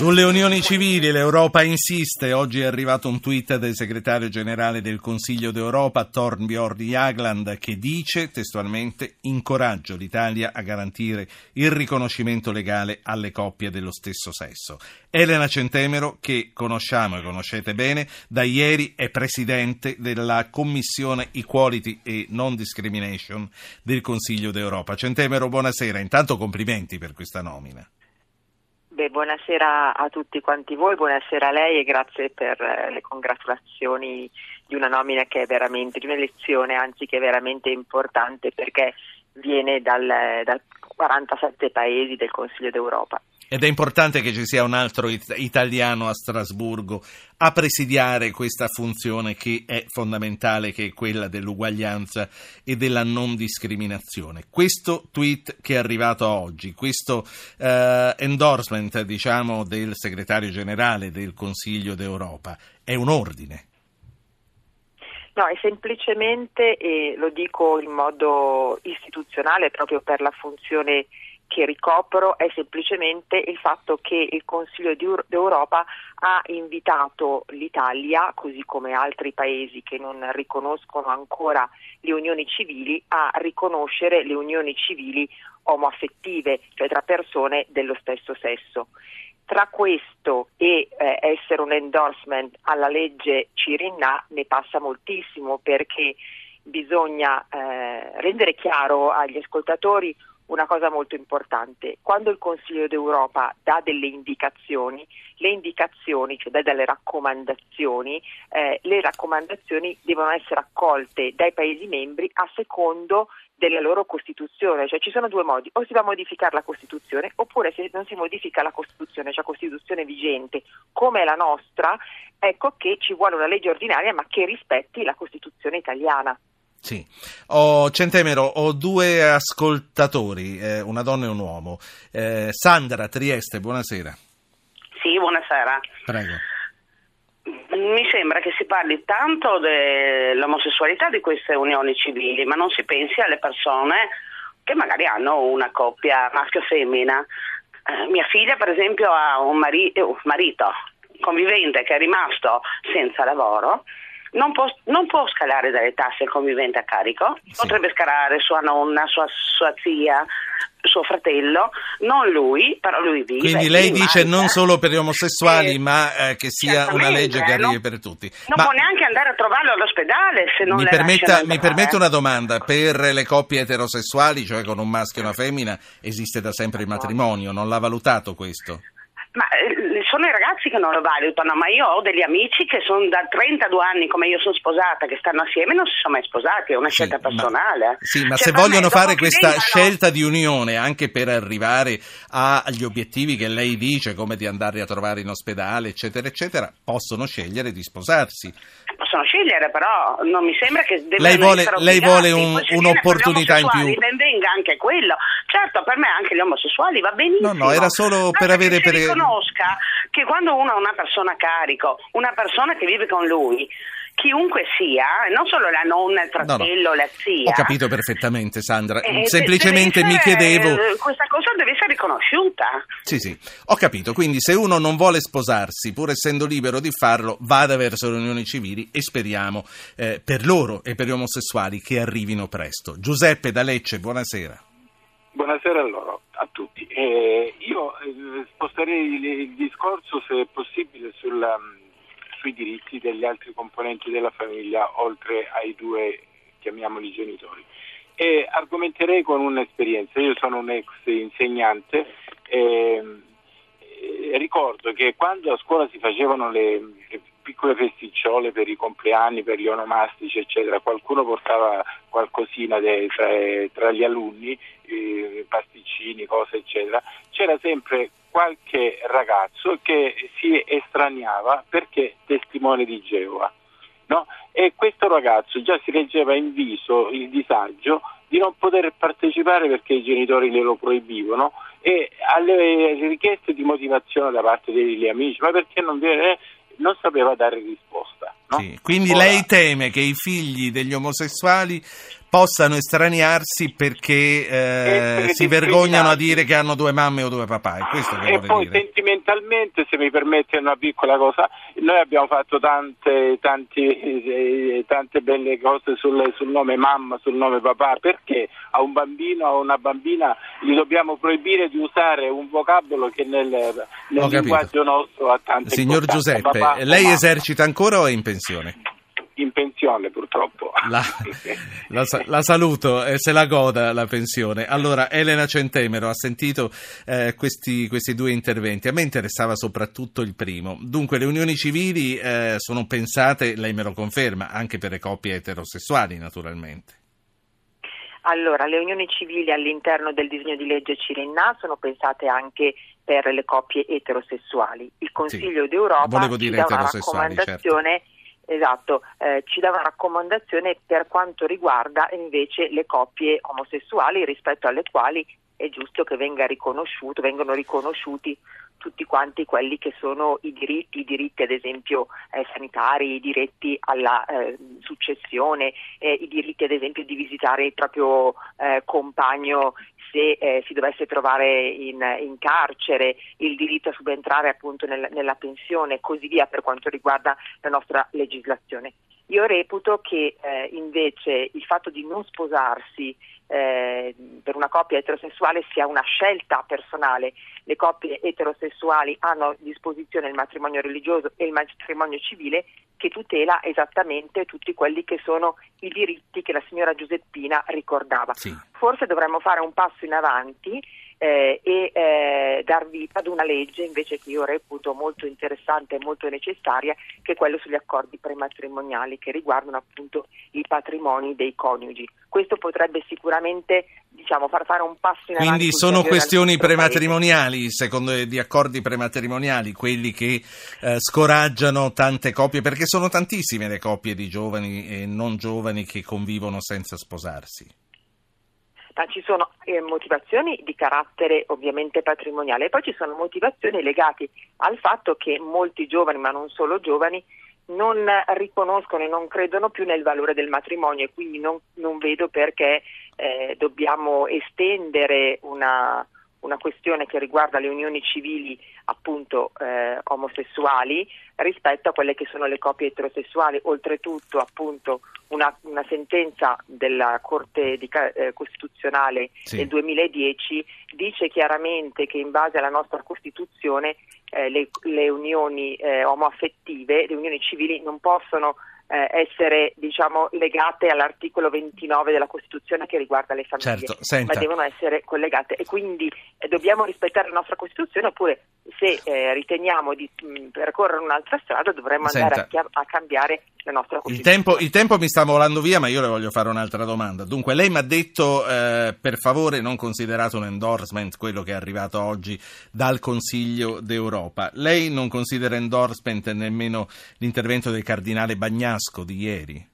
Sulle unioni civili l'Europa insiste. Oggi è arrivato un tweet del segretario generale del Consiglio d'Europa, Torbjörn Jagland, che dice testualmente incoraggio l'Italia a garantire il riconoscimento legale alle coppie dello stesso sesso. Elena Centemero, che conosciamo e conoscete bene, da ieri è presidente della Commissione Equality e Non Discrimination del Consiglio d'Europa. Centemero, buonasera. Intanto complimenti per questa nomina. Beh, buonasera a tutti quanti voi, buonasera a lei e grazie per eh, le congratulazioni di una nomina che è veramente, di un'elezione anzi che è veramente importante perché viene dal, dal 47 paesi del Consiglio d'Europa. Ed è importante che ci sia un altro it- italiano a Strasburgo a presidiare questa funzione che è fondamentale, che è quella dell'uguaglianza e della non discriminazione. Questo tweet che è arrivato oggi, questo eh, endorsement diciamo, del segretario generale del Consiglio d'Europa, è un ordine. No, è semplicemente, e lo dico in modo istituzionale proprio per la funzione che ricopro è semplicemente il fatto che il Consiglio d'Europa ha invitato l'Italia, così come altri paesi che non riconoscono ancora le unioni civili, a riconoscere le unioni civili omoaffettive, cioè tra persone dello stesso sesso. Tra questo e eh, essere un endorsement alla legge Cirinna ne passa moltissimo perché bisogna eh, rendere chiaro agli ascoltatori una cosa molto importante. Quando il Consiglio d'Europa dà delle indicazioni, le indicazioni, cioè dà delle raccomandazioni, eh, le raccomandazioni devono essere accolte dai Paesi membri a secondo della loro Costituzione, cioè ci sono due modi, o si va a modificare la Costituzione oppure se non si modifica la Costituzione, cioè Costituzione vigente come la nostra, ecco che ci vuole una legge ordinaria ma che rispetti la Costituzione italiana. Sì, ho, Centemero, ho due ascoltatori, eh, una donna e un uomo. Eh, Sandra Trieste, buonasera. Sì, buonasera. Prego. Mi sembra che si parli tanto dell'omosessualità di queste unioni civili, ma non si pensi alle persone che magari hanno una coppia maschio-femmina. Eh, mia figlia, per esempio, ha un, mari- un marito convivente che è rimasto senza lavoro non può, non può, scalare dalle tasse il convivente a carico, sì. potrebbe scalare sua nonna, sua, sua, zia, suo fratello, non lui, però lui vive. Quindi lei dice mangia. non solo per gli omosessuali, eh, ma eh, che sia una legge che arrivi non, per tutti. Non ma può neanche andare a trovarlo all'ospedale se non mi permetta, mi permette una domanda, per le coppie eterosessuali, cioè con un maschio e una femmina, esiste da sempre il matrimonio, non l'ha valutato questo? Ma eh, sono i ragazzi che non lo valutano, ma io ho degli amici che sono da 32 anni, come io sono sposata, che stanno assieme, non si sono mai sposati, è una sì, scelta personale. Ma, sì, ma cioè, se vogliono me, fare questa scelta di unione anche per arrivare agli obiettivi che lei dice, come di andare a trovare in ospedale, eccetera, eccetera, possono scegliere di sposarsi possono scegliere, però non mi sembra che lei vuole, lei vuole un, un'opportunità in più. Ben venga anche quello. Certo, per me anche gli omosessuali va benissimo. No, no, era solo per avere... Che per... riconosca che quando uno è una persona a carico, una persona che vive con lui, chiunque sia, non solo la nonna, il fratello, no, no. la zia. Ho capito perfettamente, Sandra. Eh, Semplicemente mi chiedevo. Questa cosa deve essere riconosciuta. Sì, sì, ho capito. Quindi, se uno non vuole sposarsi, pur essendo libero di farlo, vada verso le unioni civili e speriamo eh, per loro e per gli omosessuali che arrivino presto. Giuseppe da Lecce, buonasera. Buonasera a loro, a tutti. Eh, io eh, sposterei il, il, discorso, se è possibile, sulla sui diritti degli altri componenti della famiglia, oltre ai due, chiamiamoli genitori. E argomenterei con un'esperienza. Io sono un ex insegnante e, e ricordo che quando a scuola si facevano le, le piccole festicciole per i compleanni, per gli onomastici, eccetera, qualcuno portava qualcosina de, tra, tra, gli alunni, eh, pasticcini, cose, eccetera. C'era sempre qualche ragazzo che si estraniava perché testimone di Geova. No? E questo ragazzo già si leggeva in viso il disagio di non poter partecipare perché i genitori glielo proibivano e alle richieste di motivazione da parte degli amici, ma perché non, viene, non sapeva dare risposta. No? Sì, quindi Ora, lei teme che i figli degli omosessuali possano estraniarsi perché eh, si vergognano a dire che hanno due mamme o due papà. E poi dire. sentimentalmente, se mi permette una piccola cosa, noi abbiamo fatto tante, tanti, eh, tante belle cose sul, sul, nome mamma, sul nome papà, perché a un bambino o a una bambina gli dobbiamo proibire di usare un vocabolo che nel, nel linguaggio nostro ha tante Signor Giuseppe, papà, lei esercita ancora o è in pensione? In pensione purtroppo. La, la, la saluto e se la goda la pensione. Allora, Elena Centemero ha sentito eh, questi, questi, due interventi. A me interessava soprattutto il primo. Dunque, le unioni civili eh, sono pensate, lei me lo conferma, anche per le coppie eterosessuali, naturalmente. Allora, le unioni civili all'interno del disegno di legge Cirinna sono pensate anche per le coppie eterosessuali. Il Consiglio sì. d'Europa dire dà una raccomandazione certo Esatto, eh, ci dà una raccomandazione per quanto riguarda invece le coppie omosessuali rispetto alle quali è giusto che venga riconosciuto, vengano riconosciuti tutti quanti quelli che sono i diritti, i diritti ad esempio eh, sanitari, i diritti alla eh, successione, eh, i diritti ad esempio di visitare il proprio eh, compagno se eh, si dovesse trovare in, in, carcere, il diritto a subentrare appunto nel, nella pensione e così via per quanto riguarda la nostra legislazione. Io reputo che eh, invece il fatto di non sposarsi eh, una coppia eterosessuale sia una scelta personale. Le coppie eterosessuali hanno a disposizione il matrimonio religioso e il matrimonio civile che tutela esattamente tutti quelli che sono i diritti che la signora Giuseppina ricordava. Sì. Forse dovremmo fare un passo in avanti eh, e eh, dar vita ad una legge invece che io reputo molto interessante e molto necessaria, che è quello sugli accordi prematrimoniali che riguardano appunto i patrimoni dei coniugi. Questo potrebbe sicuramente diciamo, far fare un passo in avanti. Quindi sono questioni prematrimoniali, paese. secondo di accordi prematrimoniali, quelli che eh, scoraggiano tante coppie, perché sono tantissime le coppie di giovani e non giovani che convivono senza sposarsi ma ci sono eh, motivazioni di carattere ovviamente patrimoniale e poi ci sono motivazioni legate al fatto che molti giovani, ma non solo giovani, non riconoscono e non credono più nel valore del matrimonio e quindi non, non vedo perché eh, dobbiamo estendere una, una questione che riguarda le unioni civili appunto eh, omosessuali rispetto a quelle che sono le coppie eterosessuali. Oltretutto appunto una, una sentenza della Corte di, eh, Costituzionale sì. del 2010 dice chiaramente che in base alla nostra Costituzione eh, le, le, unioni eh, omoaffettive, le unioni civili non possono eh, essere diciamo, legate all'articolo 29 della Costituzione che riguarda le famiglie, certo, ma devono essere collegate. E quindi eh, dobbiamo rispettare la nostra Costituzione oppure se eh, riteniamo di mh, percorrere un'altra strada dovremmo andare a, chia- a, cambiare la nostra Costituzione. Il tempo, il tempo, mi sta volando via, ma io le voglio fare un'altra domanda. Dunque, lei mi ha detto, eh, per favore, non considerate un endorsement quello che è arrivato oggi dal Consiglio d'Europa. Lei non considera endorsement nemmeno l'intervento del cardinale Bagnasco di ieri?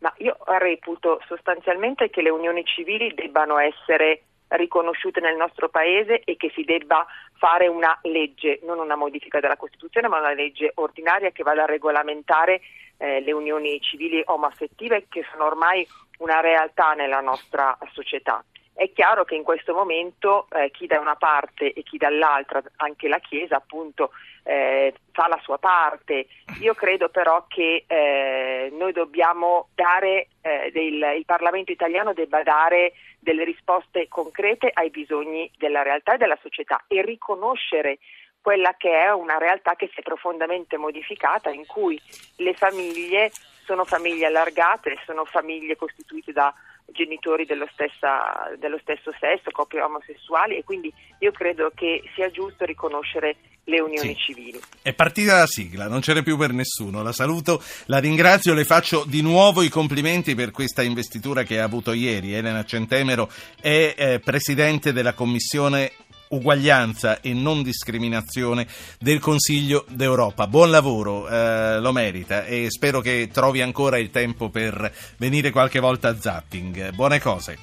Ma io reputo sostanzialmente che le unioni civili debbano essere riconosciute nel nostro paese e che si debba fare una legge, non una modifica della Costituzione, ma una legge ordinaria che vada a regolamentare eh, le unioni civili omoaffettive che sono ormai una realtà nella nostra società. È chiaro che in questo momento eh, chi da una parte e chi dall'altra, anche la Chiesa appunto, eh, fa la sua parte. Io credo però che eh, noi dobbiamo dare, eh, del, il Parlamento italiano debba dare delle risposte concrete ai bisogni della realtà e della società e riconoscere quella che è una realtà che si è profondamente modificata in cui le famiglie sono famiglie allargate, sono famiglie costituite da genitori dello, stessa, dello stesso sesso, coppie omosessuali e quindi io credo che sia giusto riconoscere le unioni sì. civili. È partita la sigla, non ce n'è più per nessuno. La saluto, la ringrazio, le faccio di nuovo i complimenti per questa investitura che ha avuto ieri. Elena Centemero è eh, presidente della Commissione uguaglianza e non discriminazione del Consiglio d'Europa. Buon lavoro, eh, lo merita e spero che trovi ancora il tempo per venire qualche volta a Zapping. Buone cose.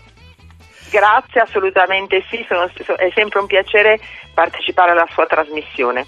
Grazie, assolutamente sì, sono, è sempre un piacere partecipare alla sua trasmissione.